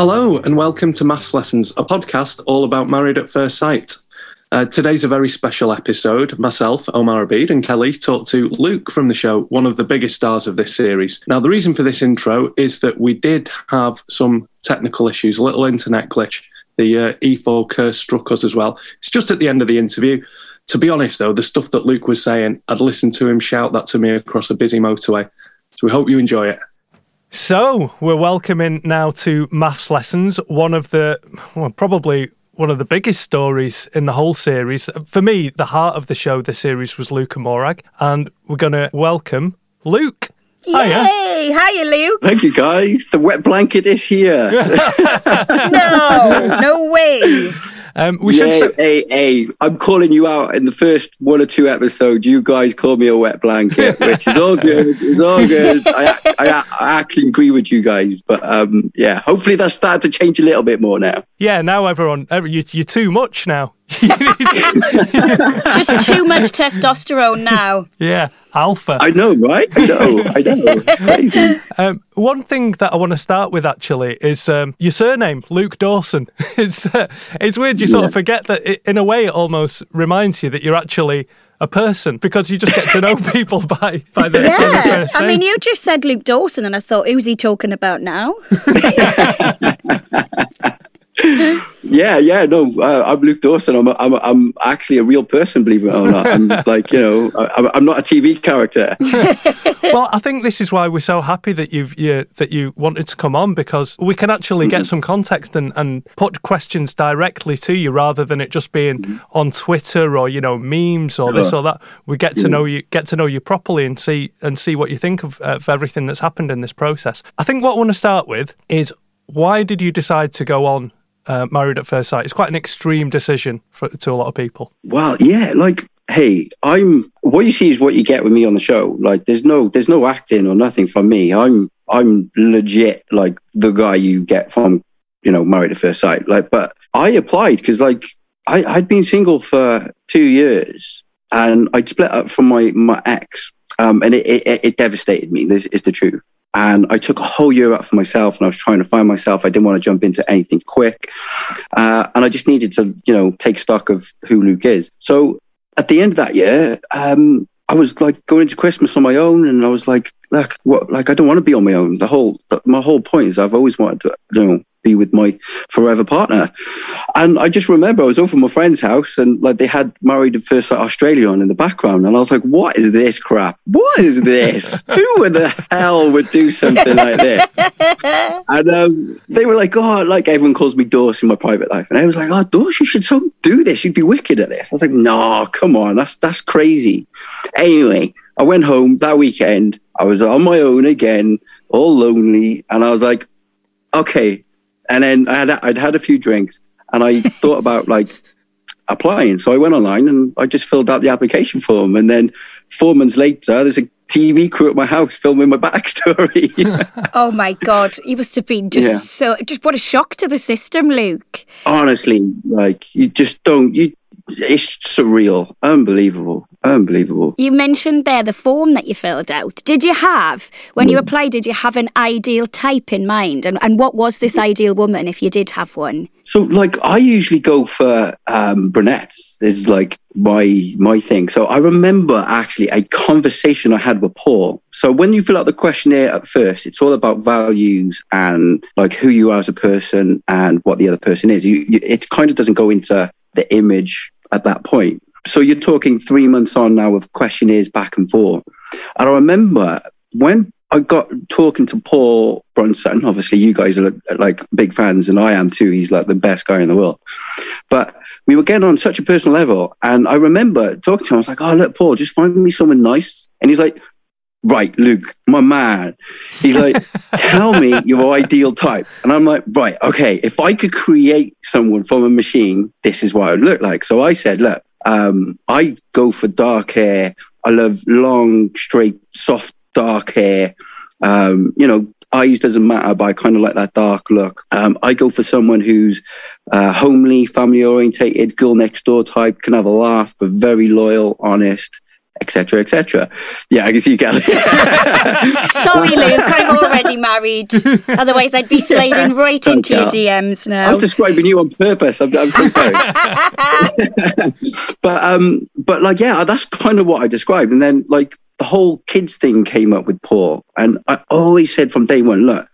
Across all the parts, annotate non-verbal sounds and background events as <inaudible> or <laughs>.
Hello, and welcome to MAFS Lessons, a podcast all about Married at First Sight. Uh, today's a very special episode. Myself, Omar Abid, and Kelly talk to Luke from the show, one of the biggest stars of this series. Now, the reason for this intro is that we did have some technical issues, a little internet glitch. The uh, E4 curse struck us as well. It's just at the end of the interview. To be honest, though, the stuff that Luke was saying, I'd listen to him shout that to me across a busy motorway. So we hope you enjoy it. So we're welcoming now to MAFS lessons, one of the well, probably one of the biggest stories in the whole series. For me, the heart of the show, the series was Luke and Morag, and we're going to welcome Luke. Hiya. Yay! Hiya, Luke. Thank you, guys. The wet blanket is here. <laughs> No, no way. <laughs> Um, we yeah, should. hey, hey, I'm calling you out in the first one or two episodes. You guys called me a wet blanket, <laughs> which is all good. It's all good. <laughs> I, I, I actually agree with you guys, but um, yeah, hopefully that's started to change a little bit more now. Yeah, now everyone, every- you, you're too much now. <laughs> Just too much testosterone now. yeah, alpha. I know, right? I know, I know. It's crazy. <laughs> Um, one thing that I want to start with actually is um, your surname, Luke Dawson. <laughs> it's uh, it's weird. You sort of forget that. It, in a way, it almost reminds you that you're actually a person because you just get to know people by by the, Yeah. first I mean, you just said Luke Dawson, and I thought, who's he talking about now? Yeah, yeah, no, uh, I'm Luke Dawson. I'm, a, I'm, a, I'm actually a real person, believe it or not. I'm <laughs> like, you know, I, I'm not a TV character. <laughs> well, I think this is why we're so happy that you've you, that you wanted to come on because we can actually get some context and, and put questions directly to you rather than it just being on Twitter or you know memes or this or that. We get to know you get to know you properly and see and see what you think of, uh, of everything that's happened in this process. I think what I want to start with is why did you decide to go on uh, Married at First Sight? It's quite an extreme decision for, to a lot of people. Well, yeah, like, hey, I'm what you see is what you get with me on the show. Like, there's no, there's no acting or nothing from me. I'm, I'm legit like the guy you get from, you know, Married at First Sight. Like, but I applied because like I, I'd been single for two years and I'd split up from my my ex, um, and it, it it devastated me. This is the truth. And I took a whole year out for myself, and I was trying to find myself. I didn't want to jump into anything quick, uh, and I just needed to, you know, take stock of who Luke is. So at the end of that year, um, I was like going into Christmas on my own, and I was like, look, what? Like, I don't want to be on my own. The whole, the, my whole point is, I've always wanted to, you know, be with my forever partner. And I just remember I was over at my friend's house, and like they had Married at First Sight Australia on in the background, and I was like, what is this crap? What is this? <laughs> who in the hell would do something like this? <laughs> And um, they were like, oh, like everyone calls me Dorse in my private life. And I was like, oh, Dorse, you should so do this. You'd be wicked at this. I was like, no, come on. That's, that's crazy. Anyway, I went home that weekend. I was on my own again, all lonely. And I was like, okay, and then I had I'd had a few drinks, and I <laughs> thought about like applying. So I went online and I just filled out the application form, and then four months later, there's a TV crew at my house filming my backstory. <laughs> Oh my God. You must have been just Yeah. so, just what a shock to the system, Luke. Honestly, like you just don't. You, it's surreal, unbelievable, unbelievable. You mentioned there the form that you filled out. Did you have, when you applied, did you have an ideal type in mind? And, and what was this ideal woman if you did have one? So, like, I usually go for um, brunettes. Is like my my thing. So, I remember actually a conversation I had with Paul. So, when you fill out the questionnaire at first, it's all about values and like who you are as a person and what the other person is. You, you, it kind of doesn't go into the image at that point. So, you're talking three months on now of questionnaires back and forth. And I remember when I got talking to Paul Brunson. Obviously, you guys are like big fans, and I am too. He's like the best guy in the world. But we were getting on such a personal level, and I remember talking to him. I was like, "Oh, look, Paul, just find me someone nice." And he's like, "Right, Luke, my man." He's like, <laughs> "Tell me your ideal type." And I'm like, "Right, okay. If I could create someone from a machine, this is what I would look like." So I said, "Look, um, I go for dark hair. I love long, straight, soft." dark hair. Um, you know, eyes doesn't matter, but I kind of like that dark look. Um, I go for someone who's uh, homely, family orientated, girl next door type, can have a laugh, but very loyal, honest, etc., etc. Yeah, I can see you, Kelly. <laughs> Sorry, Luke, I'm <laughs> already married. Otherwise, I'd be sliding right into your DMs now. I was describing you on purpose. I'm, I'm so sorry. <laughs> but um, but like, yeah, that's kind of what I described. And then like the whole kids thing came up with Paul, and I always said from day one, look,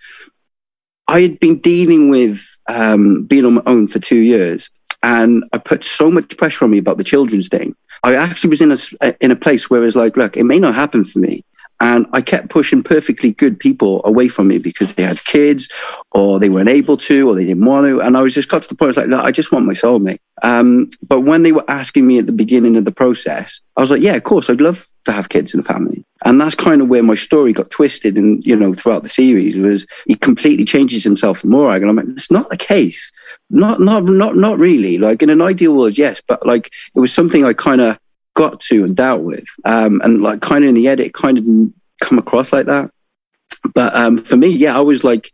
I had been dealing with um, being on my own for two years, and I put so much pressure on me about the children's thing. I actually was in a uh, in a place where it was like, look, it may not happen for me. And I kept pushing perfectly good people away from me because they had kids or they weren't able to or they didn't want to. And I was just got to the point, I was like, look, I just want my soulmate. Um, but when they were asking me at the beginning of the process, I was like, yeah, of course, I'd love to have kids and a family. And that's kind of where my story got twisted. And, you know, throughout the series was he completely changes himself for Morag. And I'm like, it's not the case. Not, not, not, not really. Like in an ideal world, yes. But like it was something I kind of got to and dealt with. Um, and like kind of in the edit, it kind of didn't come across like that. But um, for me, yeah, I was like,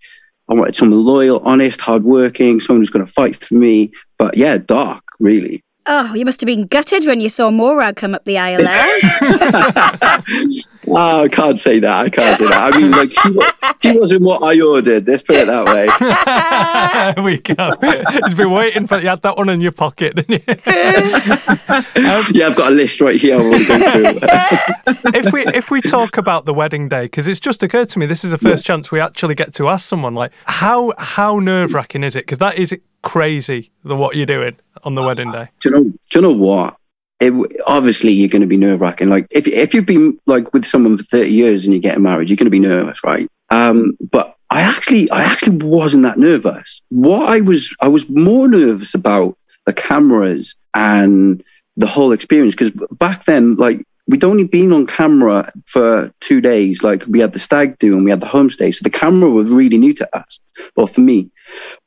I wanted someone loyal, honest, hardworking, someone who's going to fight for me. But yeah, dark, really. Oh, you must have been gutted when you saw Morag come up the aisle there. <laughs> <laughs> Oh, I can't say that. I can't say that. I mean, like, she, she wasn't what I ordered. Let's put it that way. <laughs> there we go. You've been waiting for you had that one in your pocket, didn't you? <laughs> Yeah, I've got a list right here I want to go through. <laughs> if we if we talk about the wedding day, because it's just occurred to me, this is the first chance we actually get to ask someone like how how nerve wracking is it? Because that is crazy. The what you're doing on the wedding day. do you know? Do you know what? It, obviously, you're going to be nerve wracking. Like if if you've been like with someone for thirty years and you're getting married, you're going to be nervous, right? Um, but I actually, I actually wasn't that nervous. What I was, I was more nervous about the cameras and the whole experience because back then, like we'd only been on camera for two days. Like we had the stag do and we had the homestay, so the camera was really new to us, well for me.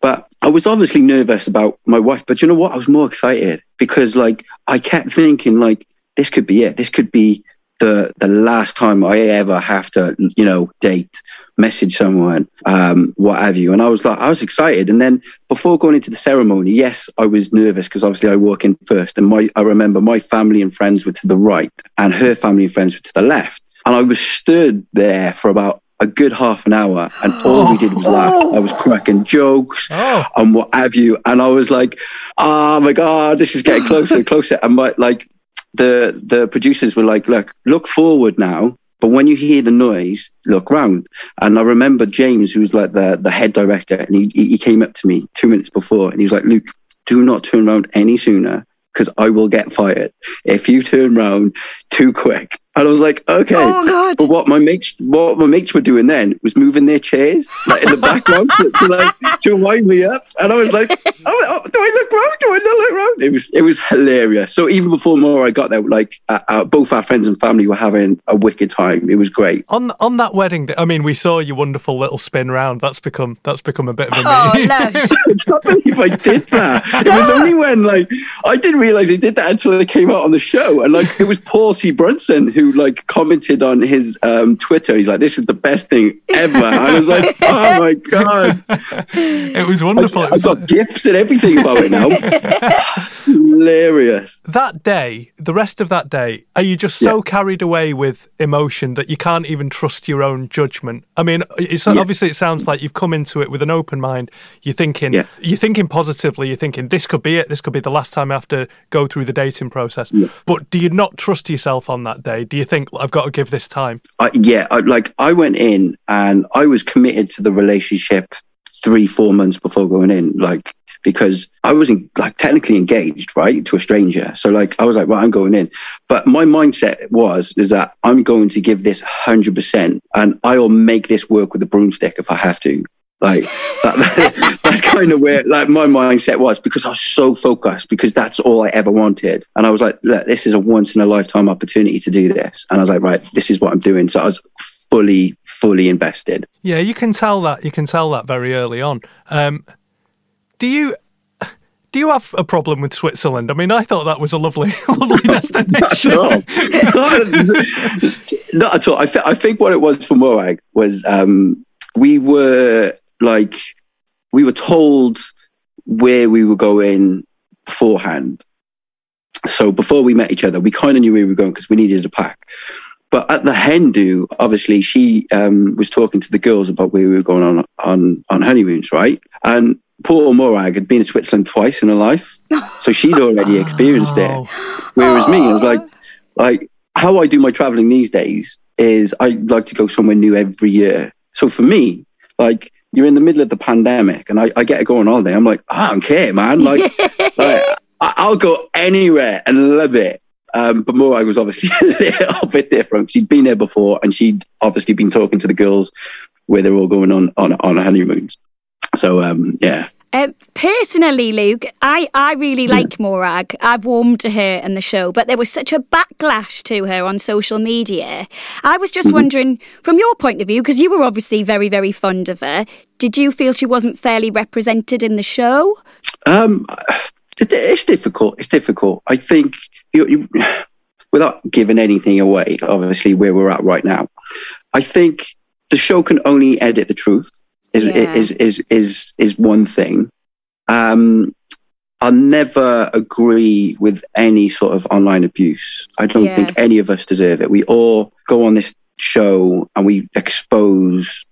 But I was obviously nervous about my wife. But you know what? I was more excited because like I kept thinking like this could be it. This could be the the last time I ever have to you know date, message someone, um, what have you. And I was like, I was excited. And then before going into the ceremony, yes, I was nervous because obviously I walk in first, and my I remember my family and friends were to the right, and her family and friends were to the left, and I was stood there for about a good half an hour and <gasps> all we did was laugh. I was cracking jokes Oh. and what have you. And I was like, oh my God, this is getting closer and closer. And my, like the, the producers were like, look, look forward now. But when you hear the noise, look round. And I remember James, who was like the, the head director, and he, he came up to me two minutes before and he was like, Luke, do not turn around any sooner because I will get fired if you turn round too quick. And I was like, okay. Oh, God. But what my mates, what my mates were doing then was moving their chairs like in the background to, to like to wind me up. And I was like, <laughs> oh, oh, do I look wrong? do I not look wrong? It was it was hilarious. So even before more I got there, like uh, uh, both our friends and family were having a wicked time. It was great. On on that wedding day, I mean, we saw your wonderful little spin round. That's become that's become a bit of a Oh, meme. lush. <laughs> <laughs> I can't believe I did that. It was only when like I didn't realize he did that until they came out on the show, and like it was Paul C. Brunson who like commented on his um, Twitter. He's like, "This is the best thing ever." And I was like, <laughs> "Oh my god!" it was wonderful. It I've was got gifts and everything about it now. <laughs> Hilarious. that day, the rest of that day, are you just so carried away with emotion that you can't even trust your own judgment? I mean, it's obviously it sounds like you've come into it with an open mind. You're thinking, Yeah. you're thinking positively. You're thinking this could be it. This could be the last time I have to go through the dating process. But do you not trust yourself on that day? Do you think I've got to give this time? I, yeah, I, like I went in and I was committed to the relationship three, four months before going in, like because I wasn't like technically engaged, right, to a stranger. So like I was like, well, I'm going in, but my mindset was is that I'm going to give this hundred percent, and I will make this work with a broomstick if I have to. Like that, <laughs> that's kind of where like my mindset was because I was so focused because that's all I ever wanted. And I was like, look, this is a once in a lifetime opportunity to do this. And I was like, right, this is what I'm doing. So I was fully, fully invested. Yeah, you can tell that. You can tell that very early on. Um, do you? Do you have a problem with Switzerland? I mean, I thought that was a lovely, <laughs> lovely destination. Not at all. <laughs> Not at all. I, th- I think what it was for Morag was um, we were like, we were told where we were going beforehand. So before we met each other, we kind of knew where we were going because we needed a pack. But at the hen do, obviously, she um, was talking to the girls about where we were going on on on honeymoons, right? And poor Morag had been to Switzerland twice in her life, so she'd already <laughs> experienced it. Oh. Whereas me, I was like, like how I do my traveling these days is I like to go somewhere new every year. So for me, like you're in the middle of the pandemic and I, I get to go on holiday. I'm like, I don't care, man. Like, <laughs> like I, I'll go anywhere and love it. Um, but Morag was obviously <laughs> a little bit different. She'd been there before and she'd obviously been talking to the girls where they're all going on on, on honeymoons. So um, yeah, Uh, personally, Luke, I, I really like Morag. I've warmed to her and the show, but there was such a backlash to her on social media. I was just wondering, from your point of view, because you were obviously very, very fond of her, did you feel she wasn't fairly represented in the show? Um, it, it's difficult. It's difficult. I think you, you, without giving anything away, obviously where we're at right now, I think the show can only edit the truth. Is Yeah. is, is is is one thing. Um, I'll never agree with any sort of online abuse. I don't Yeah. think any of us deserve it. We all go on this show and we expose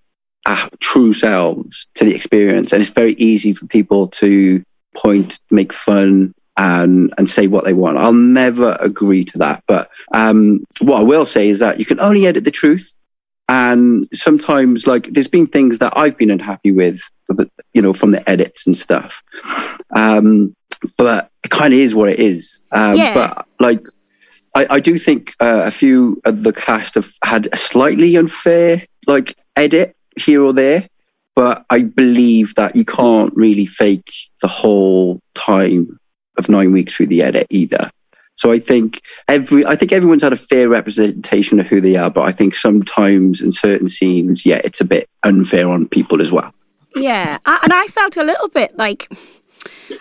our true selves to the experience, and it's very easy for people to point, make fun, and and say what they want. I'll never agree to that. But um, what I will say is that you can only edit the truth. And sometimes, like, there's been things that I've been unhappy with, but, you know, from the edits and stuff. Um, but it kind of is what it is. Um, Yeah. But like, I, I do think uh, a few of the cast have had a slightly unfair like edit here or there, but I believe that you can't really fake the whole time of nine weeks through the edit either. So I think every I think everyone's had a fair representation of who they are, but I think sometimes in certain scenes, yeah, it's a bit unfair on people as well. Yeah, I, and I felt a little bit like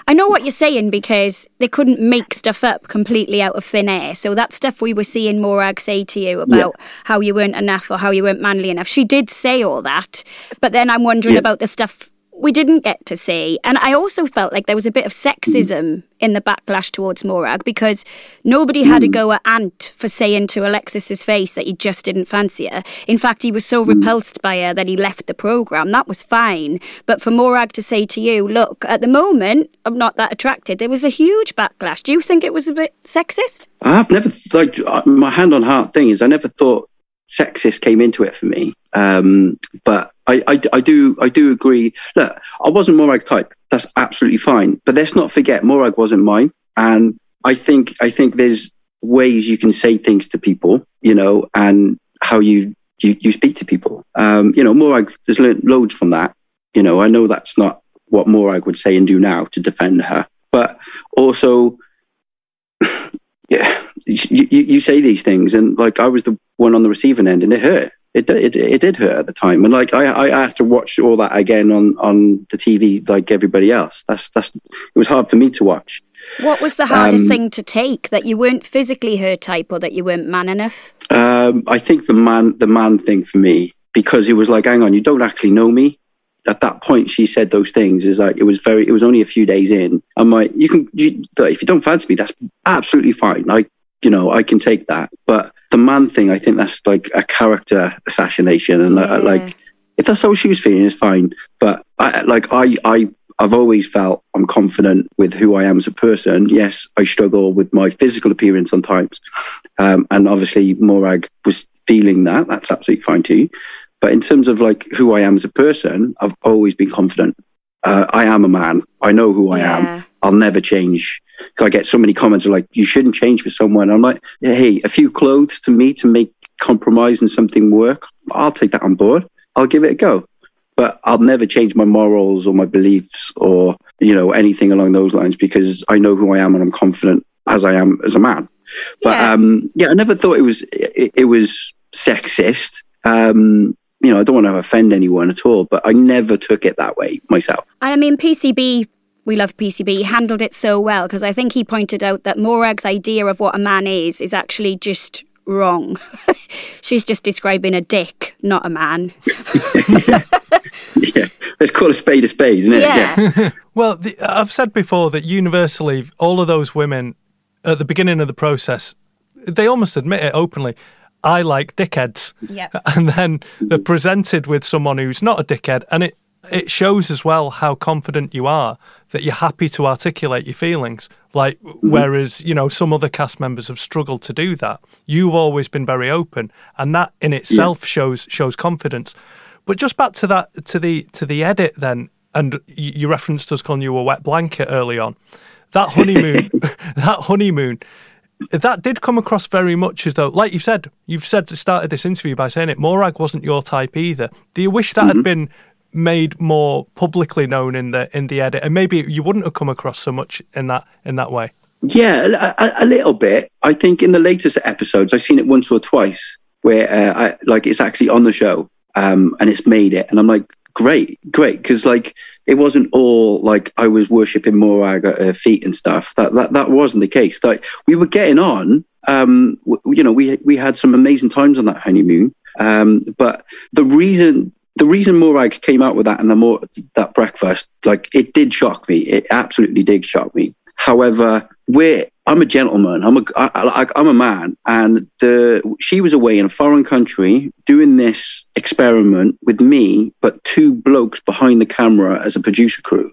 I know what you're saying because they couldn't make stuff up completely out of thin air. So that stuff we were seeing Morag say to you about how you weren't enough or how you weren't manly enough, she did say all that. But then I'm wondering Yeah. about the stuff we didn't get to see. And I also felt like there was a bit of sexism in the backlash towards Morag because nobody had a go at Ant for saying to Alexis's face that he just didn't fancy her. In fact, he was so repulsed by her that he left the programme. That was fine. But for Morag to say to you, look, at the moment, I'm not that attracted, there was a huge backlash. Do you think it was a bit sexist? I've never like uh, my hand on heart thing is I never thought sexist came into it for me. Um, but I, I, I do I do agree. Look, I wasn't Morag type. That's absolutely fine. But let's not forget Morag wasn't mine. And I think I think there's ways you can say things to people, you know, and how you you, you speak to people. Um, you know, Morag has learned loads from that. You know, I know that's not what Morag would say and do now to defend her. but also, <sighs> yeah, you, you say these things, and like I was the one on the receiving end, and it hurt. It, it, it did hurt at the time, and like I, I have to watch all that again on on the TV, like everybody else. That's that's it was hard for me to watch. What was the hardest Um, thing to take? That you weren't physically her type or that you weren't man enough? Um, I think the man, the man thing for me, because it was like, hang on, you don't actually know me. At that point, she said those things. Is like it was very. It was only a few days in. I'm like, you can, you, if you don't fancy me, that's absolutely fine. I, you know, I can take that. But the man thing, I think that's like a character assassination, and Yeah. uh, like if that's how she was feeling, it's fine. But I, like I, I, I've always felt I'm confident with who I am as a person. Yes, I struggle with my physical appearance sometimes, um, and obviously Morag was feeling that. That's absolutely fine too. But in terms of like who I am as a person, I've always been confident. Uh, I am a man. I know who I am. I'll never change. I get so many comments like, you shouldn't change for someone. I'm like, hey, a few clothes to me to make compromise and something work. I'll take that on board. I'll give it a go. But I'll never change my morals or my beliefs or, you know, anything along those lines because I know who I am and I'm confident as I am as a man. But Yeah. um, yeah, I never thought it was it, it was sexist. Um, you know, I don't want to offend anyone at all, but I never took it that way myself. And I mean, PCB, we love PCB, he handled it so well because I think he pointed out that Morag's idea of what a man is is actually just wrong. <laughs> She's just describing a dick, not a man. <laughs> yeah, let's call a spade a spade, isn't it? Yeah. <laughs> Well, the, I've said before that universally, all of those women at the beginning of the process, they almost admit it openly. I like dickheads. Yep. And then they're presented with someone who's not a dickhead. And it, it shows as well how confident you are that you're happy to articulate your feelings. Like, mm-hmm. whereas, you know, some other cast members have struggled to do that. You've always been very open. And that in itself shows shows confidence. But just back to that to the to the edit then, and you, you referenced us calling you a wet blanket early on. That <laughs> honeymoon <laughs> that honeymoon that did come across very much as though, like you said, you've said started this interview by saying it. Morag wasn't your type either. Do you wish that had mm-hmm. been made more publicly known in the in the edit, and maybe you wouldn't have come across so much in that in that way? Yeah, a, a, little bit. I think in the latest episodes, I've seen it once or twice where uh, I, like it's actually on the show um, and it's made it, and I'm like, great, great, because like it wasn't all like I was worshiping Morag at her feet and stuff. That that that wasn't the case. Like we were getting on. Um, w- you know, we we had some amazing times on that honeymoon. Um, but the reason the reason Morag came out with that and the more that breakfast, like it did shock me. It absolutely did shock me. However, we're I'm a gentleman. I'm a I, I, I'm a man, and the she was away in a foreign country doing this experiment with me, but two blokes behind the camera as a producer crew.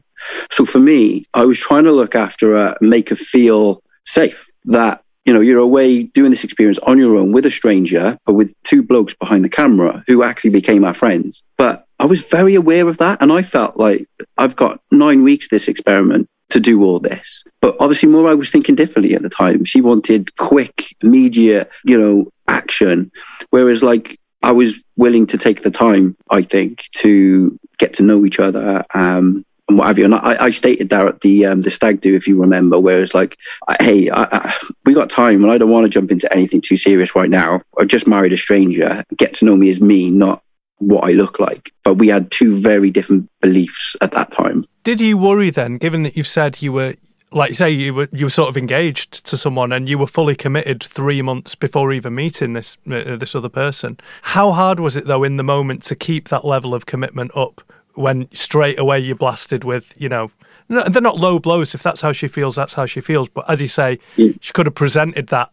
So for me, I was trying to look after her, make her feel safe. That you know you're away doing this experience on your own with a stranger, but with two blokes behind the camera who actually became our friends. But I was very aware of that, and I felt like I've got nine weeks this experiment to do all this. But obviously, Morag was thinking differently at the time. She wanted quick, immediate, you know, action. Whereas, like, I was willing to take the time, I think, to get to know each other. Um, and what have you? And I, I stated that at the um, the stag do, if you remember, where it's like, hey, I, I, we got time, and I don't want to jump into anything too serious right now. I've just married a stranger. Get to know me as me, not what I look like. But we had two very different beliefs at that time. Did you worry then, given that you've said you were, like you say, you were you were sort of engaged to someone and you were fully committed three months before even meeting this uh, this other person? How hard was it though in the moment to keep that level of commitment up when straight away you're blasted with, you know, they're not low blows. If that's how she feels, that's how she feels. But as you say, she could have presented that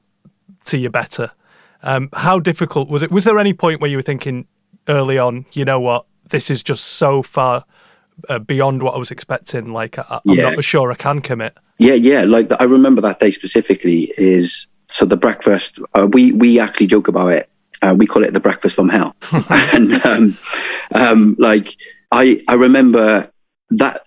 to you better. Um, how difficult was it? Was there any point where you were thinking early on, you know what, this is just so far uh, beyond what I was expecting? Like, I, I'm Yeah. not sure I can commit. Yeah, yeah. Like I remember that day specifically. Is so the breakfast. Uh, we we actually joke about it. Uh, we call it the breakfast from hell. <laughs> and um, um, like I I remember that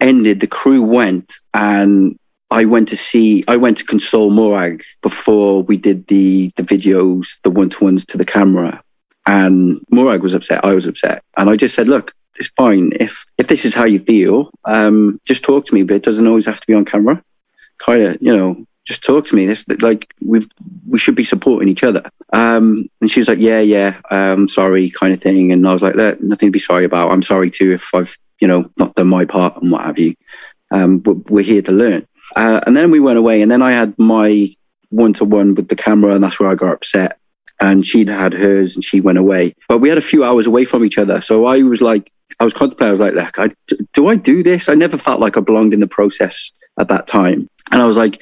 ended. The crew went and. I went to see, I went to console Morag before we did the the videos, the one to ones to the camera, and Morag was upset. I was upset, and I just said, "Look, it's fine. If if this is how you feel, um, just talk to me. But it doesn't always have to be on camera. Kind of, you know, just talk to me. This like we've we should be supporting each other. Um, and she was like, yeah, yeah, um, sorry, kind of thing. And I was like, nothing to be sorry about. I'm sorry too if I've you know not done my part and what have you. Um, but we're here to learn. Uh, and then we went away, and then I had my one to one with the camera, and that's where I got upset. And she'd had hers, and she went away. But we had a few hours away from each other, so I was like, I was contemplating. I was like, look, I, do I do this? I never felt like I belonged in the process at that time, and I was like,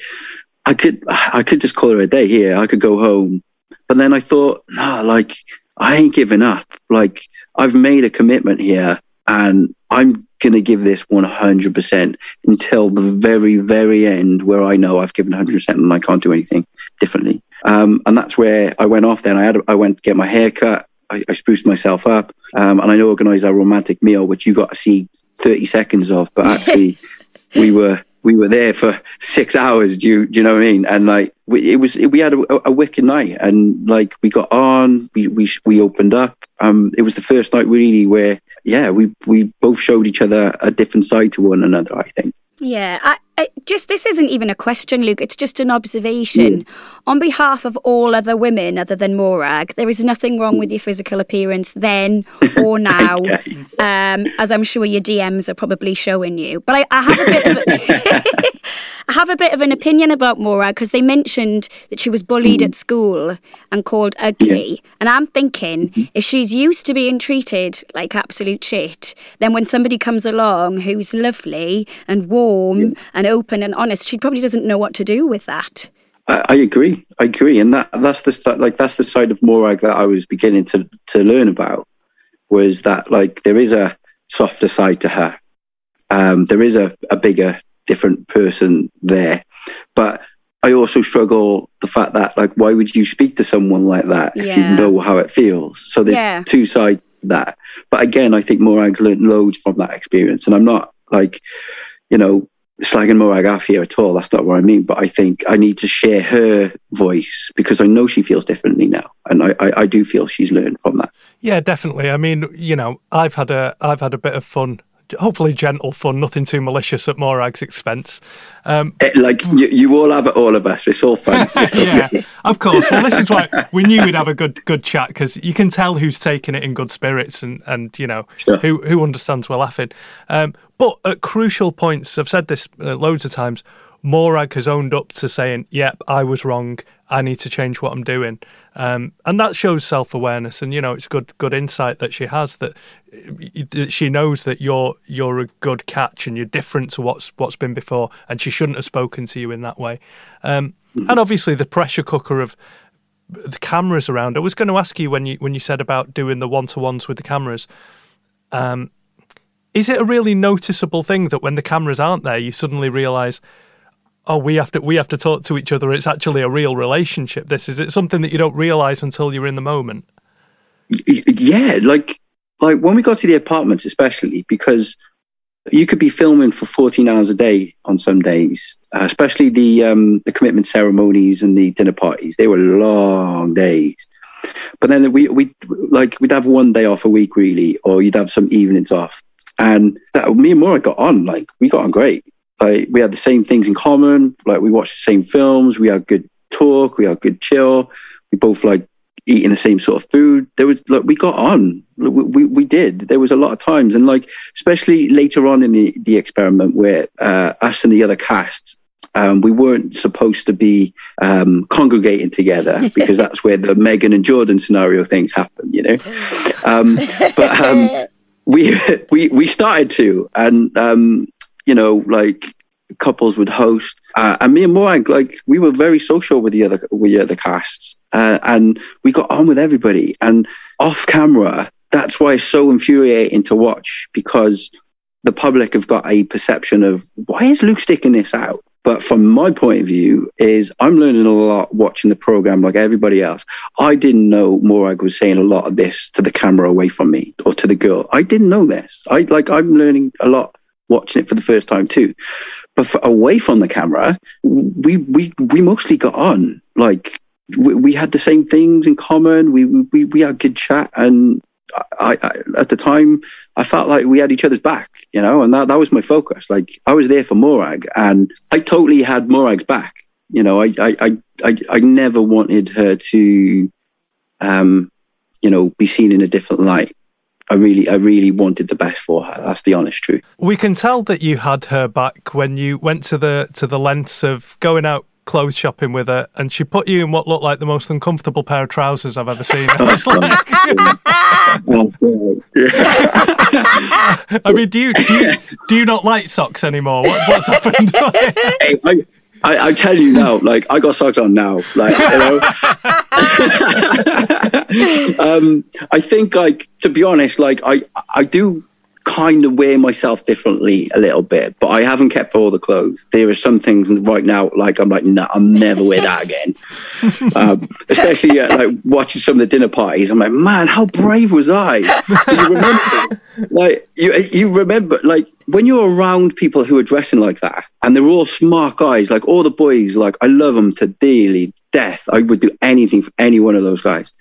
I could, I could just call her a day here. I could go home, but then I thought, nah, like I ain't giving up. Like I've made a commitment here, and I'm going to give this 100% until the very, very end where I know I've given 100% and I can't do anything differently. Um, and that's where I went off then. I had, I went to get my hair cut. I, I spruced myself up um, and I organised a romantic meal, which you got to see 30 seconds of, but actually <laughs> we were, we were there for six hours. Do you, do you know what I mean? And like, we, it was, we had a, a wicked night and like we got on, we, we, we opened up. Um, it was the first night really where yeah, we we both showed each other a different side to one another. I think. Yeah, I, I, just this isn't even a question, Luke. It's just an observation. Mm. On behalf of all other women other than Morag, there is nothing wrong with your physical appearance then <laughs> or now, okay. um, as I'm sure your DMs are probably showing you. But I, I have a bit of. A <laughs> have a bit of an opinion about Morag because they mentioned that she was bullied at school and called ugly. And I'm thinking mm-hmm. if she's used to being treated like absolute shit, then when somebody comes along who's lovely and warm and open and honest, she probably doesn't know what to do with that. I, I agree. I agree, and that that's the like that's the side of Morag that I was beginning to to learn about was that like there is a softer side to her. Um, there is a, a bigger different person there. But I also struggle the fact that like why would you speak to someone like that if yeah. you know how it feels? So there's yeah. two sides that. But again, I think Morag's learned loads from that experience. And I'm not like, you know, slagging Morag off here at all. That's not what I mean. But I think I need to share her voice because I know she feels differently now. And I, I, I do feel she's learned from that. Yeah, definitely. I mean, you know, I've had a I've had a bit of fun hopefully gentle fun, nothing too malicious at Morag's expense. Um, it, eh, like you, you, all have it, all of us. It's all fun. <laughs> yeah, of course. Well, this is why <laughs> we knew we'd have a good good chat because you can tell who's taking it in good spirits and and you know sure. who who understands we're laughing. Um, but at crucial points, I've said this uh, loads of times. Morag has owned up to saying, "Yep, I was wrong. I need to change what I'm doing," um, and that shows self awareness. And you know, it's good good insight that she has that, that she knows that you're you're a good catch and you're different to what's what's been before, and she shouldn't have spoken to you in that way. Um, and obviously, the pressure cooker of the cameras around. I was going to ask you when you when you said about doing the one to ones with the cameras. Um, is it a really noticeable thing that when the cameras aren't there, you suddenly realise oh we have to we have to talk to each other. It's actually a real relationship this. Is it something that you don't realize until you're in the moment? Yeah like like when we got to the apartments especially because you could be filming for 14 hours a day on some days uh, especially the um the commitment ceremonies and the dinner parties. They were long days. But then we we like we'd have one day off a week really or you'd have some evenings off. And that me and Maura got on like we got on great like we had the same things in common. Like we watched the same films. We had good talk. We had good chill. We both like eating the same sort of food. There was like we got on. We, we, we did. There was a lot of times, and like especially later on in the the experiment where uh, us and the other cast. Um, we weren't supposed to be um, congregating together <laughs> because that's where the Megan and Jordan scenario things happen, you know. Um, but um, <laughs> we <laughs> we we started to, and um, you know, like couples would host. Uh, and me and Morag, like we were very social with the other with the other casts, uh, and we got on with everybody. And off camera, that's why it's so infuriating to watch because the public have got a perception of why is Luke sticking this out. But from my point of view, is I'm learning a lot watching the program like everybody else. I didn't know Morag was saying a lot of this to the camera away from me or to the girl. I didn't know this. I like I'm learning a lot watching it for the first time too. But for, away from the camera, we we we mostly got on. Like we, we had the same things in common. We we we had good chat, and I, I, at the time I felt like we had each other's back, you know, and that, that was my focus. Like I was there for Morag and I totally had Morag's back. You know, I, I, I, I never wanted her to, um, you know, be seen in a different light. I really, I really wanted the best for her. That's the honest truth. We can tell that you had her back when you went to the to the lengths of going out clothes shopping with her, and she put you in what looked like the most uncomfortable pair of trousers I've ever seen. <laughs> I, like, <laughs> I mean, do you, do you do you not like socks anymore? What, what's happened? <laughs> hey, I, I, I, tell you now, <laughs> like I got socks on now, like you know. <laughs> um, I think, like to be honest, like I I do kind of wear myself differently a little bit, but I haven't kept all the clothes. There are some things right now, like I'm like, no, nah, I'll never wear that again. um, especially uh, like watching some of the dinner parties. I'm like, man, how brave was I? you remember, <laughs> like you you remember, like when you're around people who are dressing like that, and they're all smart guys, like all the boys, like I love them to dearly death. I would do anything for any one of those guys,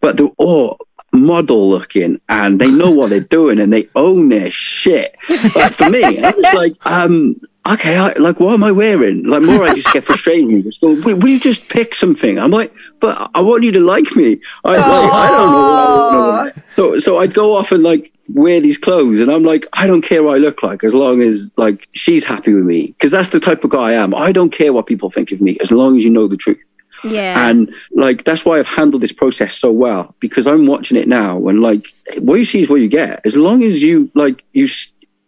but they're all model looking and they know what they're doing and they own their shit. Like for me, I was like, um, okay, I, like, what am I wearing? Like, more I just get frustrated and just go, will, will you just pick something? I'm like, but I want you to like me. I, like, I don't know. I don't know. So, so I'd go off and like wear these clothes and I'm like, I don't care what I look like as long as like she's happy with me. Cause that's the type of guy I am. I don't care what people think of me as long as you know the truth. Yeah. And like that's why I've handled this process so well because I'm watching it now and like what you see is what you get. As long as you like you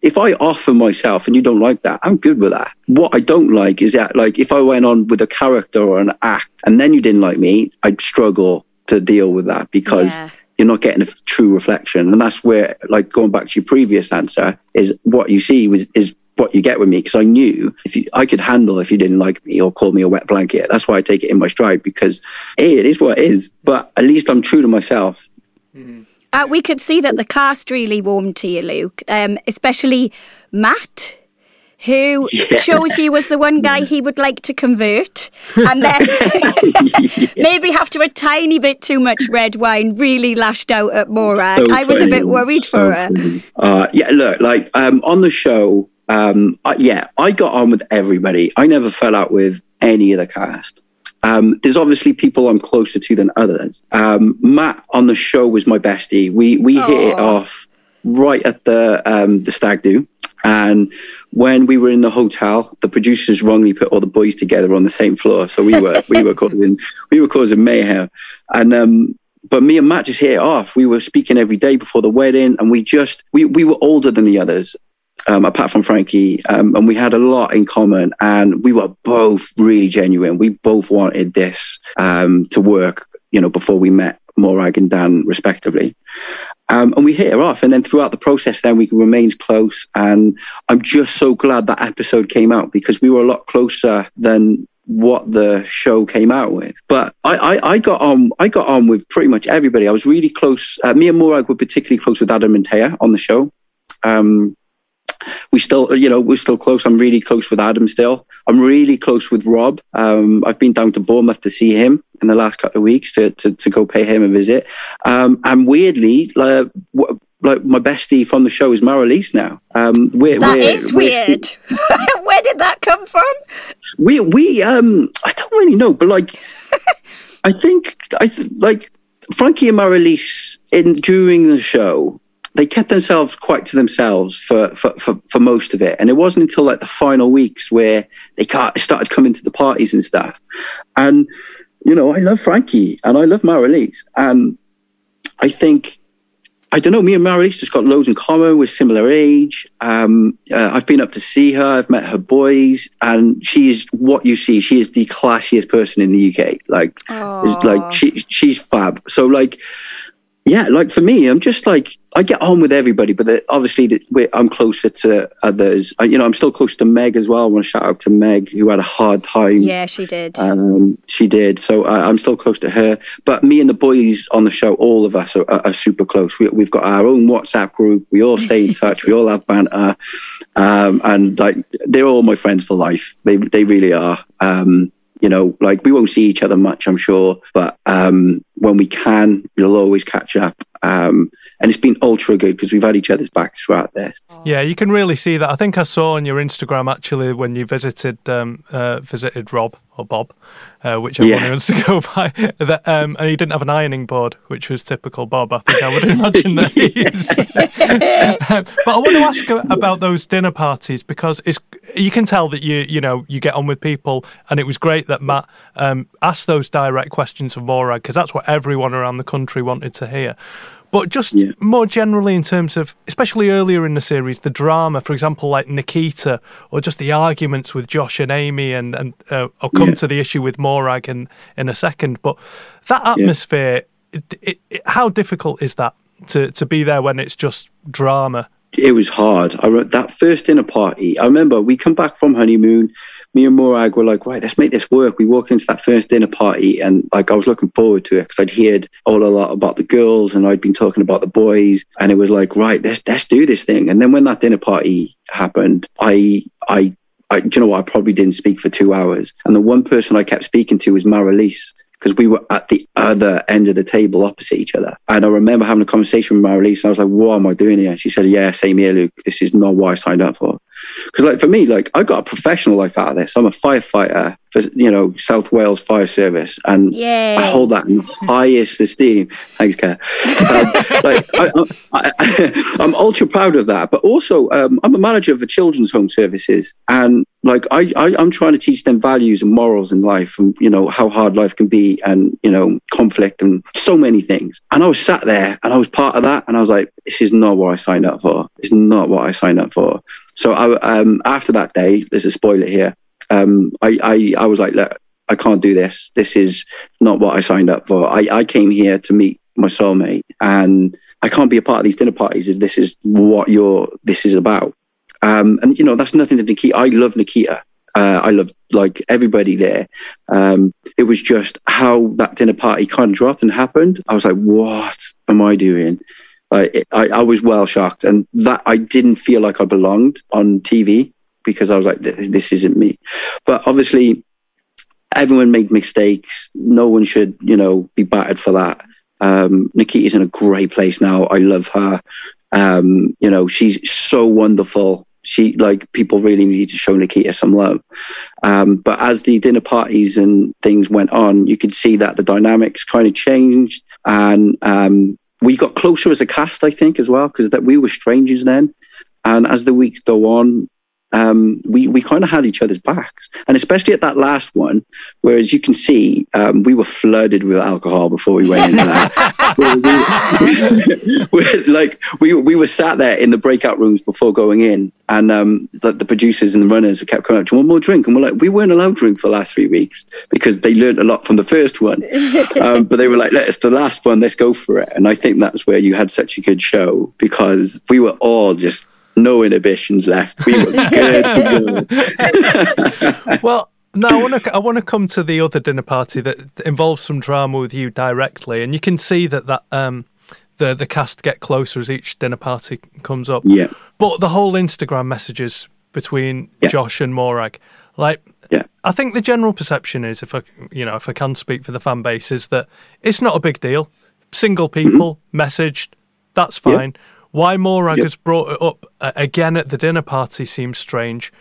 if I offer myself and you don't like that, I'm good with that. What I don't like is that like if I went on with a character or an act and then you didn't like me, I'd struggle to deal with that because yeah. You're not getting a true reflection. And that's where like going back to your previous answer is what you see was is what you get with me because I knew if you, I could handle if you didn't like me or call me a wet blanket. That's why I take it in my stride because hey, it is what it is. But at least I'm true to myself. Mm-hmm. Uh, we could see that the cast really warmed to you, Luke, um, especially Matt. Who yeah. chose you as the one guy he would like to convert, and then <laughs> maybe after a tiny bit too much red wine, really lashed out at Morag. So I was a bit worried so for her. Uh, yeah, look, like um, on the show, um, I, yeah, I got on with everybody. I never fell out with any of the cast. Um, there's obviously people I'm closer to than others. Um, Matt on the show was my bestie. We we Aww. hit it off right at the um, the stag do. And when we were in the hotel, the producers wrongly put all the boys together on the same floor. So we were we were <laughs> causing we were causing mayhem. And um, but me and Matt just hit it off. We were speaking every day before the wedding, and we just we we were older than the others, um, apart from Frankie, um, and we had a lot in common. And we were both really genuine. We both wanted this um, to work, you know, before we met Morag and Dan, respectively. Um, and we hit her off. And then throughout the process, then we remained close. And I'm just so glad that episode came out because we were a lot closer than what the show came out with. But I, I, I, got on I got on with pretty much everybody. I was really close. Uh, me and Morag were particularly close with Adam and Tayah on the show. Um, we still, you know, we're still close. I'm really close with Adam still. I'm really close with Rob. Um, I've been down to Bournemouth to see him in the last couple of weeks to, to, to go pay him a visit. Um, and weirdly, like, like my bestie from the show is Marilyse now. Um, we're, that we're, is we're weird. <laughs> Where did that come from? We we um I don't really know, but like <laughs> I think I th- like Frankie and Marilyse in during the show they kept themselves quite to themselves for, for, for, for, most of it. And it wasn't until like the final weeks where they started coming to the parties and stuff. And, you know, I love Frankie and I love Marilyse. And I think, I don't know, me and Marilyse just got loads in common. We're similar age. Um, uh, I've been up to see her. I've met her boys and she is what you see. She is the classiest person in the UK. Like, like she, she's fab. So like, yeah, like for me, I'm just like I get on with everybody, but obviously I'm closer to others. I, you know, I'm still close to Meg as well. I want to shout out to Meg, who had a hard time. Yeah, she did. Um, she did. So I, am still close to her. But me and the boys on the show, all of us are, are super close. We, have got our own WhatsApp group. We all stay in <laughs> touch. we all have banter, um, and like they're all my friends for life. They they really are. Um, you know, like we won't see each other much, I'm sure, but um, when we can, we'll always catch up. Um, and it's been ultra good because we've had each other's backs throughout this. Yeah, you can really see that. I think I saw on your Instagram actually when you visited um, uh, visited Rob or Bob, uh, whichever Yeah. one he wants to go <laughs> by, that, um, and he didn't have an ironing board, which was typical Bob. I think I would <laughs> imagine that. He's, <laughs> um, but I want to ask about those dinner parties because it's you can tell that you you know you get on with people, and it was great that Matt um, asked those direct questions of Morag because that's what everyone around the country wanted to hear. But just Yeah. more generally, in terms of, especially earlier in the series, the drama, for example, like Nikita, or just the arguments with Josh and Amy, and and uh, I'll come Yeah. to the issue with Morag in in a second. But that atmosphere, it, it, it, how difficult is that to to be there when it's just drama? it was hard. I wrote that first dinner party. I remember we come back from honeymoon. Me and Morag were like, right, let's make this work. We walked into that first dinner party, and like I was looking forward to it because I'd heard all a lot about the girls, and I'd been talking about the boys, and it was like, right, let's let's do this thing. And then when that dinner party happened, I I. I, do you know what? I probably didn't speak for two hours. And the one person I kept speaking to was Marilyse because we were at the other end of the table opposite each other. And I remember having a conversation with Marilyse and I was like, what am I doing here? She said, yeah, same here, Luke. This is not what I signed up for. Because like for me, like I got a professional life out of this. I'm a firefighter for, you know, South Wales Fire Service. And Yay. I hold that in highest esteem. Thanks, Kat. Um, <laughs> like, I, <laughs> I'm ultra proud of that. But also, um, I'm a manager of the children's home services, and like I, I, I'm trying to teach them values and morals in life, and you know how hard life can be, and you know conflict and so many things. And I was sat there, and I was part of that, and I was like, this is not what I signed up for. It's not what I signed up for. So I, um, after that day, there's a spoiler here. Um, I, I, I was like, look, I can't do this. This is not what I signed up for. I, I came here to meet my soulmate and I can't be a part of these dinner parties if this is what you're, this is about. Um, and you know, that's nothing to Nikita. I love Nikita. Uh, I love like everybody there. Um, it was just how that dinner party kind of dropped and happened. I was like, what am I doing? I, I, I was well shocked and that I didn't feel like I belonged on TV because I was like, this, this isn't me. But obviously, everyone made mistakes. No one should, you know, be battered for that. Um, Nikita's in a great place now. I love her. Um, you know, she's so wonderful. She like people really need to show Nikita some love. Um, but as the dinner parties and things went on, you could see that the dynamics kind of changed, and um, we got closer as a cast, I think, as well, because that we were strangers then. And as the weeks go on, um, we we kind of had each other's backs, and especially at that last one, where as you can see, um, we were flooded with alcohol before we went in that. <laughs> we, <laughs> we, we- like we we were sat there in the breakout rooms before going in, and um, the, the producers and the runners kept coming up to one more drink, and we're like, we weren't allowed to drink for the last three weeks because they learned a lot from the first one, <laughs> um, but they were like, it's the last one, let's go for it, and I think that's where you had such a good show because we were all just no inhibitions left. We were <laughs> good. good. <laughs> well, no, I want to. I want to come to the other dinner party that involves some drama with you directly, and you can see that that um, the the cast get closer as each dinner party comes up. Yeah. But the whole Instagram messages between Yeah. Josh and Morag, like, Yeah. I think the general perception is, if I, you know, if I can speak for the fan base, is that it's not a big deal. Single people messaged, that's Mm-hmm. Yeah. Why Morag Yeah. has brought it up uh, again at the dinner party seems strange.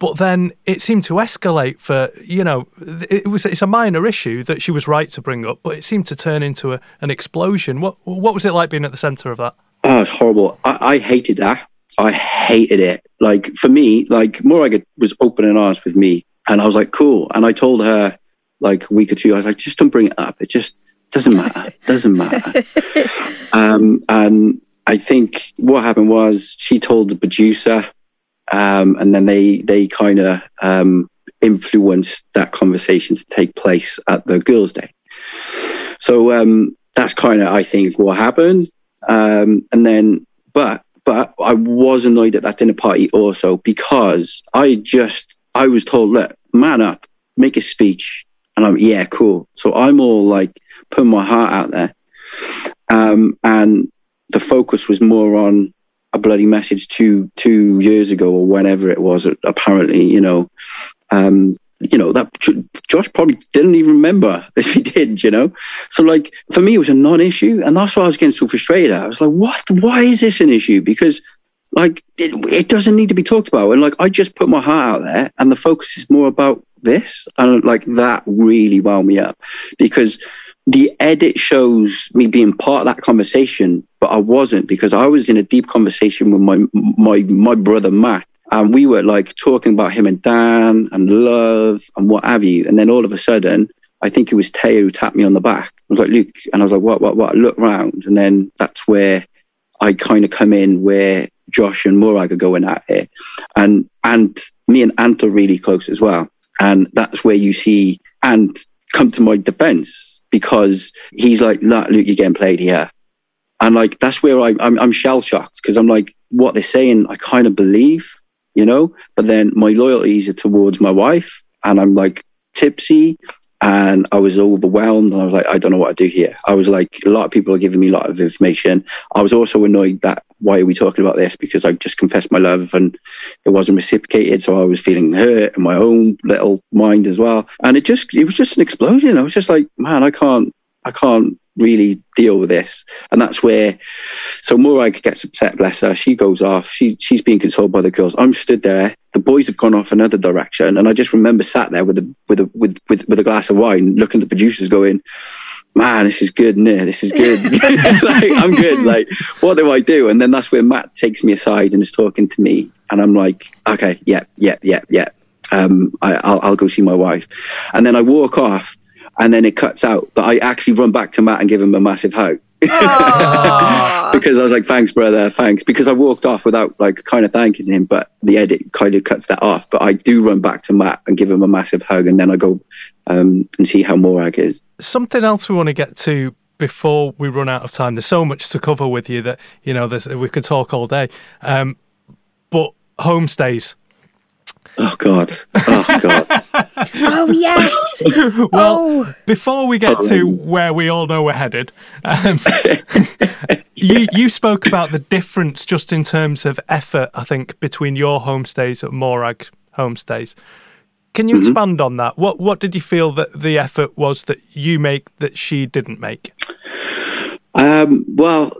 But then it seemed to escalate for you know it was it's a minor issue that she was right to bring up, but it seemed to turn into a, an explosion. What what was it like being at the centre of that? Oh, it's horrible. I, I hated that. I hated it. Like for me, like Morag was open and honest with me, and I was like, cool. And I told her like a week or two, I was like, just don't bring it up. It just doesn't matter. It doesn't matter. <laughs> um, and I think what happened was she told the producer, um, and then they they kind of um, influenced that conversation to take place at the girls' day. So um, that's kind of I think what happened. Um, and then, but but I was annoyed at that dinner party also because I just I was told, look, man up, make a speech, and I'm yeah, cool. So I'm all like putting my heart out there, um, and the focus was more on a bloody message two two years ago or whenever it was. Apparently, you know, um, you know, that Josh probably didn't even remember <laughs> if he did, you know? So, like, for me, it was a non issue. And that's why I was getting so frustrated. I was like, what? Why is this an issue? Because, like, it, it doesn't need to be talked about. And, like, I just put my heart out there and the focus is more about this. And, like, that really wound me up because the edit shows me being part of that conversation, but I wasn't because I was in a deep conversation with my my my brother Matt, and we were like talking about him and Dan and love and what have you. And then all of a sudden, I think it was Teo who tapped me on the back. I was like, Luke, and I was like, what, what, what? look round, and then that's where I kind of come in where Josh and Morag are going at it, and and me and Ant are really close as well, and that's where you see Ant come to my defense because he's like, "Look, Luke, you're getting played here," and like that's where I, I'm, I'm shell shocked because I'm like, what they're saying, I kind of believe, you know, but then my loyalties are towards my wife, and I'm like tipsy, and I was overwhelmed, and I was like, I don't know what to do here. I was like, a lot of people are giving me a lot of information. I was also annoyed that why are we talking about this? Because I've just confessed my love and it wasn't reciprocated. So I was feeling hurt in my own little mind as well. And it just, it was just an explosion. I was just like, man, I can't, I can't really deal with this. And that's where, so Morag gets upset, bless her. She goes off. She, she's being consoled by the girls. I'm stood there. The boys have gone off another direction. And I just remember sat there with a, with a, with, with, with a glass of wine, looking at the producers going, man, this is good, no, this is good. <laughs> <laughs> like, I'm good. Like, what do I do? And then that's where Matt takes me aside and is talking to me. And I'm like, okay, yeah, yeah, yeah, yeah. Um, I, I'll, I'll go see my wife. And then I walk off and then it cuts out. But I actually run back to Matt and give him a massive hug. <laughs> because I was like, thanks, brother, thanks. Because I walked off without like kind of thanking him, but the edit kind of cuts that off. But I do run back to Matt and give him a massive hug, and then I go um, and see how Morag is. Something else we want to get to before we run out of time. There's so much to cover with you that you know we could talk all day. Um, but homestays Oh God! Oh God! <laughs> oh yes. <laughs> well, oh. before we get to where we all know we're headed, um, <laughs> you you spoke about the difference just in terms of effort. I think between your homestays at Morag homestays. Can you mm-hmm. expand on that? What what did you feel that the effort was that you make that she didn't make? Um, well, <sighs>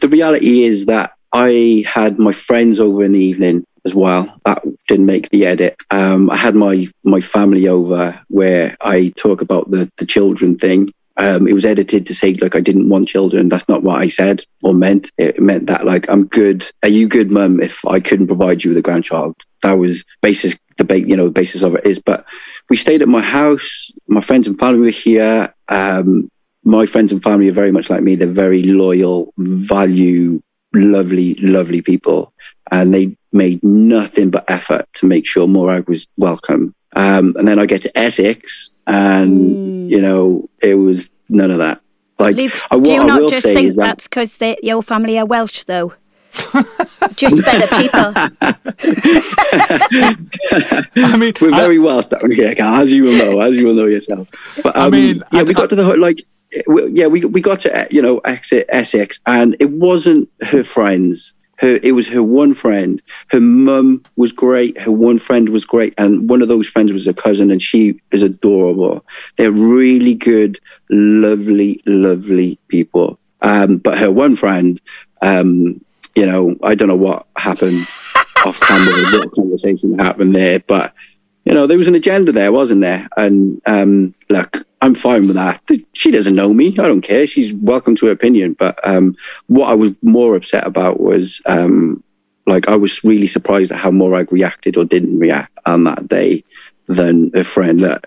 the reality is that I had my friends over in the evening as well. That didn't make the edit. Um, I had my my family over where I talk about the the children thing. Um, it was edited to say like I didn't want children. That's not what I said or meant. It meant that like I'm good. Are you good, mum? If I couldn't provide you with a grandchild, that was basis the debate. You know, the basis of it is. But we stayed at my house. My friends and family were here. Um, my friends and family are very much like me. They're very loyal, value, lovely, lovely people, and they made nothing but effort to make sure Morag was welcome. Um, and then I get to Essex, and mm. you know, it was none of that. Like, Luke, I, do you not just think that, that's because your family are Welsh, though? just better people. <laughs> I mean, we're very I, Welsh down here, as you will know, as you will know yourself. But um, I mean, yeah, I, we got to the like, yeah, we we got to you know exit Essex, and it wasn't her friends her it was her one friend. Her mum was great. Her one friend was great. And one of those friends was a cousin and she is adorable. They're really good lovely lovely people. Um, but her one friend um, you know i don't know what happened <laughs> off camera what conversation happened there but you know there was an agenda there wasn't there and um, look I'm fine with that. She doesn't know me. I don't care. She's welcome to her opinion. But um, what I was more upset about was um, like I was really surprised at how Morag reacted or didn't react on that day than a friend. That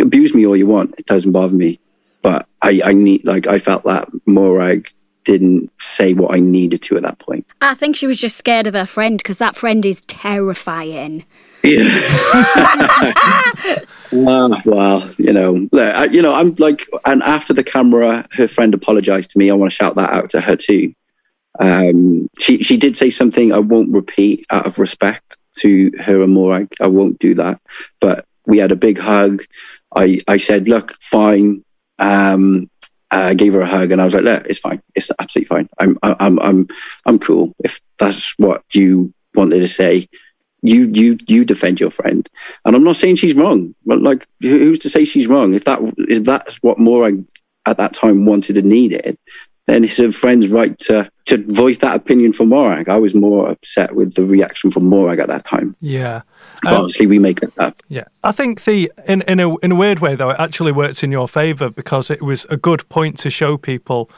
abuse me all you want. It doesn't bother me. But I, I need like I felt that Morag didn't say what I needed to at that point. I think she was just scared of her friend because that friend is terrifying. Yeah. uh, <laughs> well, you know, I, you know, I'm like, and after the camera, her friend apologized to me. I want to shout that out to her too. Um, she she did say something I won't repeat out of respect to her and Morag. I won't do that. But we had a big hug. I I said, look, fine. Um, I gave her a hug and I was like, look, it's fine. It's absolutely fine. I'm I'm I'm I'm cool. If that's what you wanted to say, you you you defend your friend, and I'm not saying she's wrong, but like who's to say she's wrong? If that is that's what Morag at that time wanted and needed, then it's a friend's right to to voice that opinion for Morag. I was more upset with the reaction from Morag at that time. Yeah. Um, obviously, we make it up. Yeah, I think the in in a in a weird way though it actually works in your favour because it was a good point to show people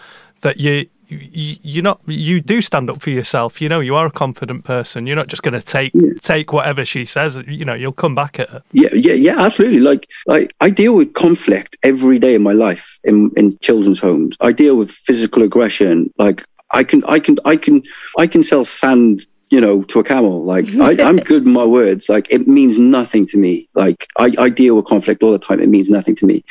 that you. You, you're not. You do stand up for yourself. You know, you are a confident person. You're not just going to take take whatever she says. You know, you'll come back at her. Yeah, yeah, yeah, absolutely. Like, like I deal with conflict every day in my life in in children's homes. I deal with physical aggression. Like, I can, I can, I can, I can sell sand, you know, to a camel. Like, I, <laughs> I'm good with my words. Like, it means nothing to me. Like, I, I deal with conflict all the time. It means nothing to me.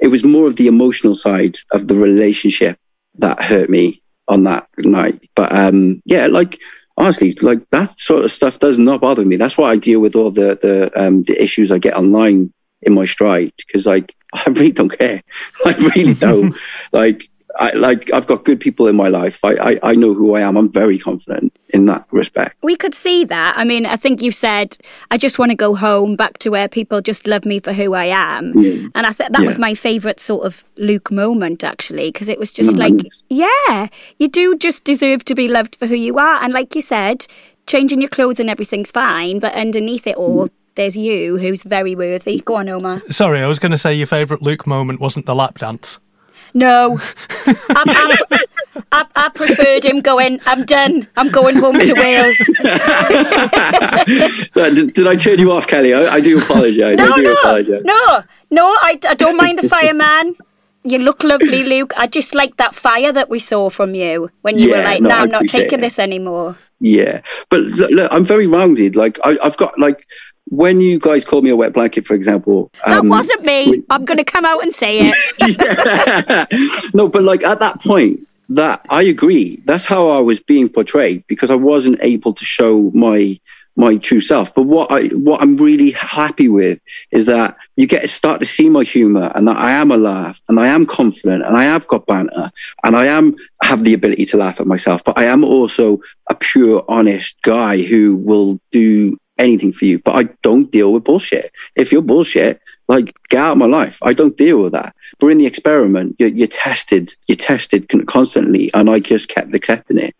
It was more of the emotional side of the relationship that hurt me on that night. But um, yeah, like honestly, like that sort of stuff does not bother me. That's why I deal with all the the um, the issues I get online in my stride because like <laughs> I really don't care. I really don't. <laughs> like I like I've got good people in my life. I, I I know who I am. I'm very confident in that respect. We could see that. I mean, I think you said, I just want to go home back to where people just love me for who I am. And I thought that was my favourite sort of Luke moment, actually, because it was just No, like, nice. yeah, you do just deserve to be loved for who you are. And like you said, changing your clothes and everything's fine, but underneath it all, mm. there's you who's very worthy. Go on, Omar. Sorry, I was going to say your favourite Luke moment wasn't the lap dance. No. I, I, I, I preferred him going, I'm done. I'm going home to Wales. <laughs> did, did I turn you off, Kelly? I, do apologise. No, I do no, apologise. no, no. I, I don't mind a fireman. You look lovely, Luke. I just like that fire that we saw from you when you were like, no, "No, I I'm not taking it. this anymore." Yeah, but look, look, I'm very rounded. Like I, I've got like when you guys call me a wet blanket, for example. That um, wasn't me. I'm going to come out and say it. <laughs> no, but like at that point, that I agree. That's how I was being portrayed because I wasn't able to show my my true self. But what I what I'm really happy with is that you get to start to see my humor and that I am a laugh and I am confident and I have got banter and I am have the ability to laugh at myself. But I am also a pure, honest guy who will do anything for you. But I don't deal with bullshit. If you're bullshit, like get out of my life. I don't deal with that. But in the experiment, you're, you're tested. You're tested constantly, and I just kept accepting it.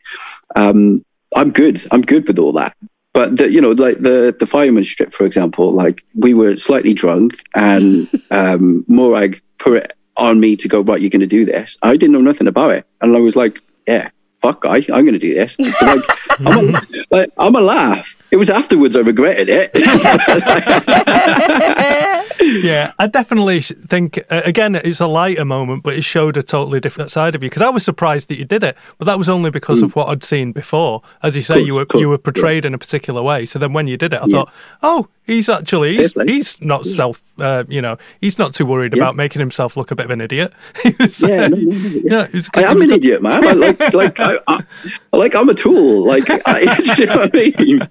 Um, I'm good. I'm good with all that. But the, you know, like the the fireman strip, for example, like we were slightly drunk, and <laughs> um, Morag put it on me to go. Right, you're going to do this. I didn't know nothing about it, and I was like, yeah. Fuck, I, I'm going to do this. Like, I'm, a, <laughs> like, I'm a laugh. It was afterwards I regretted it. <laughs> yeah, I definitely think uh, again it's a lighter moment, but it showed a totally different side of you. Because I was surprised that you did it, but that was only because of what I'd seen before. As you say, course, you were course, you were portrayed in a particular way. So then when you did it, I Yeah. thought, oh, he's actually he's, he's not self, uh, you know, he's not too worried Yeah. about making himself look a bit of an idiot. <laughs> Was, Yeah, uh, no, no, no, <laughs> yeah. yeah, it I am an idiot, man. I, like, <laughs> like, I, I, like, I'm a tool. Like, I, you know what I mean?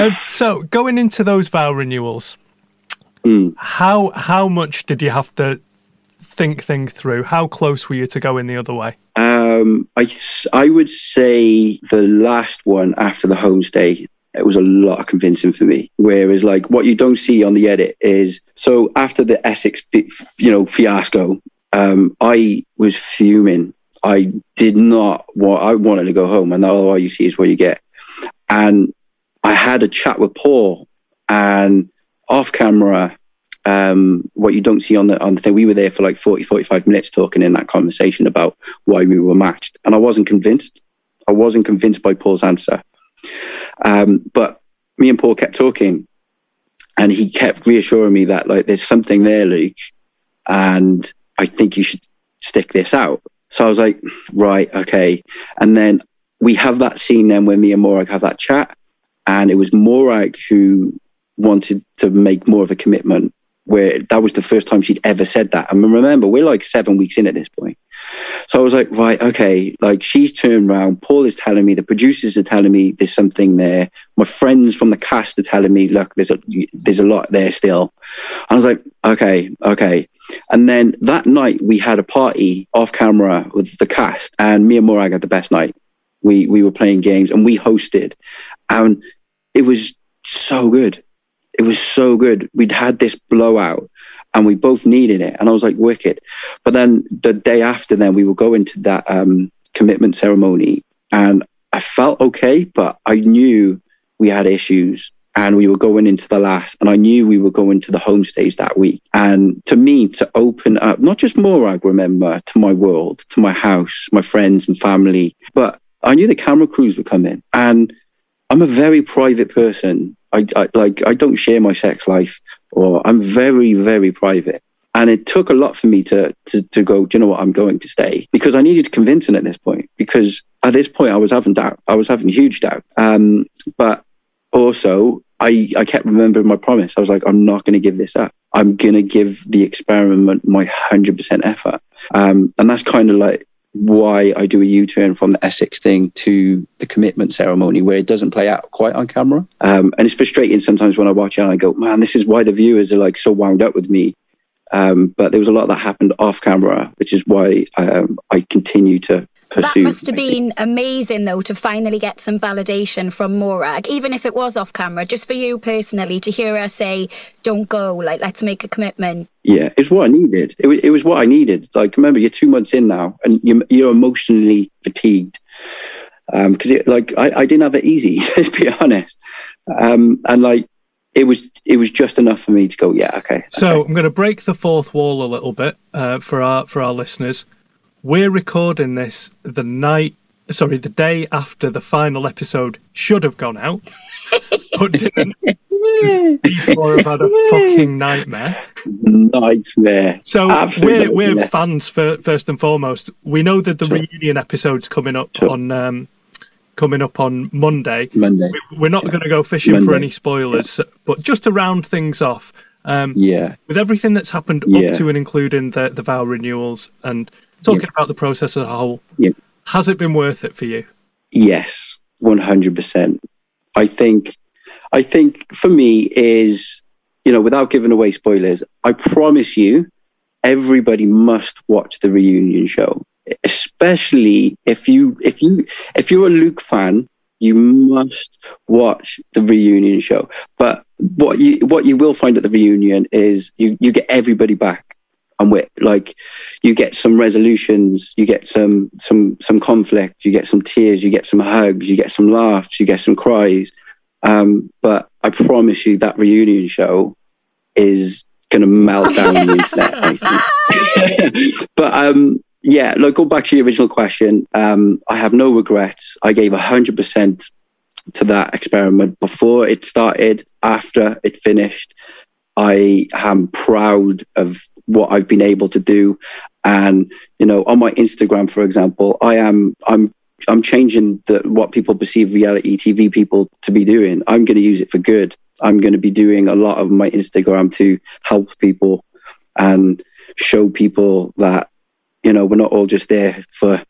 Um, so going into those vow renewals, Hmm. how how much did you have to think things through? How close were you to going the other way? Um, I, I would say the last one after the homestay, it was a lot of convincing for me. Whereas, like, what you don't see on the edit is so after the Essex, you know, fiasco, um, I was fuming. I did not want. I wanted to go home, and all you see is what you get. And I had a chat with Paul, and off camera, um, what you don't see on the on the thing, we were there for like 40, 45 minutes talking in that conversation about why we were matched, and I wasn't convinced. I wasn't convinced by Paul's answer. Um, but me and Paul kept talking, and he kept reassuring me that like there's something there, Luke, and I think you should stick this out. So I was like, right, okay. And then we have that scene then where me and Morag have that chat, and it was Morag who wanted to make more of a commitment. Where that was the first time she'd ever said that. And remember, we're like seven weeks in at this point. So I was like, right, okay. Like she's turned around. Paul is telling me, the producers are telling me there's something there. My friends from the cast are telling me, look, there's a there's a lot there still. I was like, okay, okay. And then that night we had a party off camera with the cast, and me and Morag had the best night. We we were playing games and we hosted, and it was so good. It was so good. We'd had this blowout and we both needed it. And I was like, wicked. But then the day after, then we would go into that um, commitment ceremony and I felt okay, but I knew we had issues and we were going into the last and I knew we were going to the home stage that week. And to me, to open up, not just Morag, remember, to my world, to my house, my friends and family, but I knew the camera crews were coming and I'm a very private person. I, I like, I don't share my sex life or I'm very, very private. And it took a lot for me to, to, to go, do you know what? I'm going to stay because I needed convincing at this point because at this point I was having doubt. I was having huge doubt. Um, but also I, I kept remembering my promise. I was like, I'm not going to give this up. I'm going to give the experiment my 100% effort. Um, and that's kind of like why I do a U turn from the Essex thing to the commitment ceremony, where it doesn't play out quite on camera. Um, and it's frustrating sometimes when I watch it and I go, man, this is why the viewers are like so wound up with me. Um, but there was a lot that happened off camera, which is why um, I continue to pursue. That must have been amazing, though, to finally get some validation from Morag, even if it was off camera, just for you personally, to hear her say, don't go, like, let's make a commitment. Yeah, it's what I needed. It was, it was what I needed. Like, remember, you're two months in now and you're, you're emotionally fatigued. Because, um, like, I, I didn't have it easy, <laughs> let's be honest. Um, and, like, it was it was just enough for me to go yeah okay, okay. so i'm going to break the fourth wall a little bit uh, for our for our listeners we're recording this the night, sorry, the day after the final episode should have gone out, but didn't. Before have had a fucking nightmare. Nightmare. So we're we're fans for, first and foremost. We know that the sure. reunion episode's coming up sure. on um, coming up on Monday. Monday. We, are not yeah. going to go fishing Monday. for any spoilers, yeah. but just to round things off. Um, yeah. With everything that's happened yeah. up to and including the the vow renewals and Talking yeah. about the process as a whole, yeah. has it been worth it for you? Yes, one hundred percent. I think, I think for me is, you know, without giving away spoilers, I promise you, everybody must watch the reunion show. Especially if you if you if you're a Luke fan, you must watch the reunion show. But what you what you will find at the reunion is you you get everybody back and we like you get some resolutions you get some some some conflict you get some tears you get some hugs you get some laughs you get some cries. Um, but i promise you that reunion show is going to melt down the internet <laughs> but um, yeah like go back to your original question. Um, i have no regrets. I gave 100% to that experiment before it started after it finished I am proud of what I've been able to do. And, you know, on my Instagram, for example, I am, I'm, I'm changing the, what people perceive reality TV people to be doing. I'm going to use it for good. I'm going to be doing a lot of my Instagram to help people and show people that, you know, we're not all just there for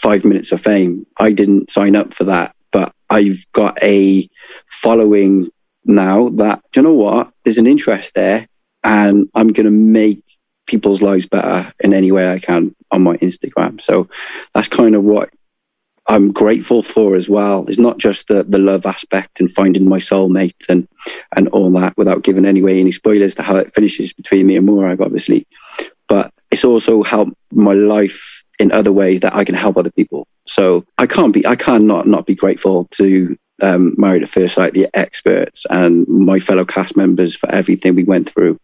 five minutes of fame. I didn't sign up for that, but I've got a following now that, you know what, there's an interest there and I'm going to make people's lives better in any way I can on my Instagram. So that's kind of what I'm grateful for as well. It's not just the, the love aspect and finding my soulmate and, and all that without giving any way any spoilers to how it finishes between me and Morag, obviously. But it's also helped my life in other ways that I can help other people. So I can't be, I cannot not be grateful to um, Married at First Sight, the experts, and my fellow cast members for everything we went through.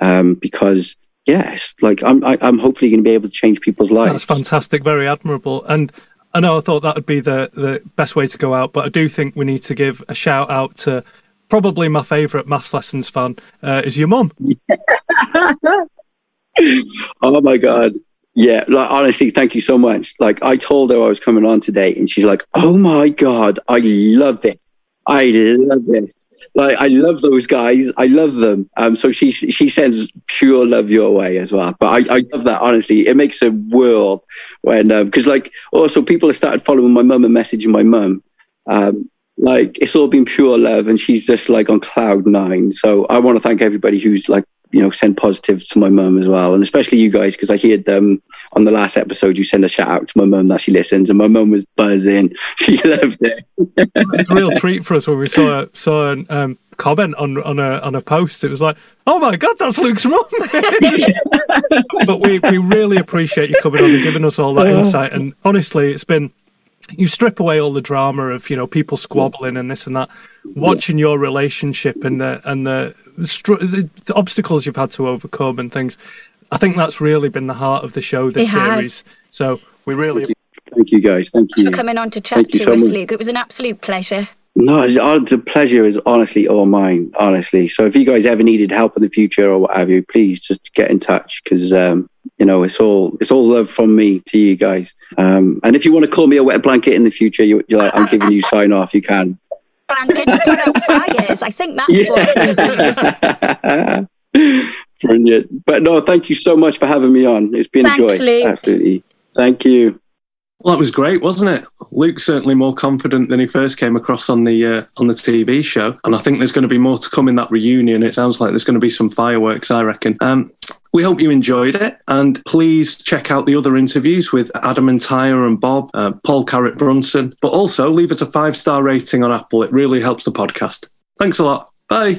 Um, because yes, like I'm, I, am i am hopefully going to be able to change people's lives. That's fantastic, very admirable, and I know I thought that would be the the best way to go out, but I do think we need to give a shout out to probably my favourite MAFS lessons fan uh, is your mum. <laughs> oh my god, yeah, like honestly, thank you so much. Like I told her I was coming on today, and she's like, "Oh my god, I love it! I love it! Like I love those guys. I love them." Um, so she she sends pure love your way as well. But I, I love that honestly. It makes a world when because um, like also people have started following my mum and messaging my mum. Um, like it's all been pure love, and she's just like on cloud nine. So I want to thank everybody who's like you know, send positives to my mum as well, and especially you guys because I heard them on the last episode you send a shout out to my mum that she listens, and my mum was buzzing. <laughs> She loved it. it's a real <laughs> treat for us when we saw saw an um, comment on on a on a post. It was like, "Oh my god, that's Luke's mum!" <laughs> but we we really appreciate you coming on and giving us all that insight. And honestly, it's been you strip away all the drama of you know people squabbling and this and that watching your relationship and the and the, str- the, the obstacles you've had to overcome and things i think that's really been the heart of the show this It has. series so we really Thank you guys. Thank Thanks you. for coming on to chat Thank you to so us, much. Luke. It was an absolute pleasure. No, uh, the pleasure is honestly all mine. Honestly, so if you guys ever needed help in the future or what have you, please just get in touch because um, you know it's all it's all love from me to you guys. Um, and if you want to call me a wet blanket in the future, you, you're like, I'm giving you sign off. You can. Blanket to put out fires. I think that's what. <laughs> Brilliant. But no, thank you so much for having me on. It's been Thanks, a joy. Luke. Absolutely. Thank you. Well, that was great, wasn't it? Luke's certainly more confident than he first came across on the uh, on the TV show, and I think there's going to be more to come in that reunion. It sounds like there's going to be some fireworks. I reckon. Um, we hope you enjoyed it, and please check out the other interviews with Adam and Tayah and Bob, uh, Paul Carrick Brunson. But also leave us a five star rating on Apple. It really helps the podcast. Thanks a lot. Bye.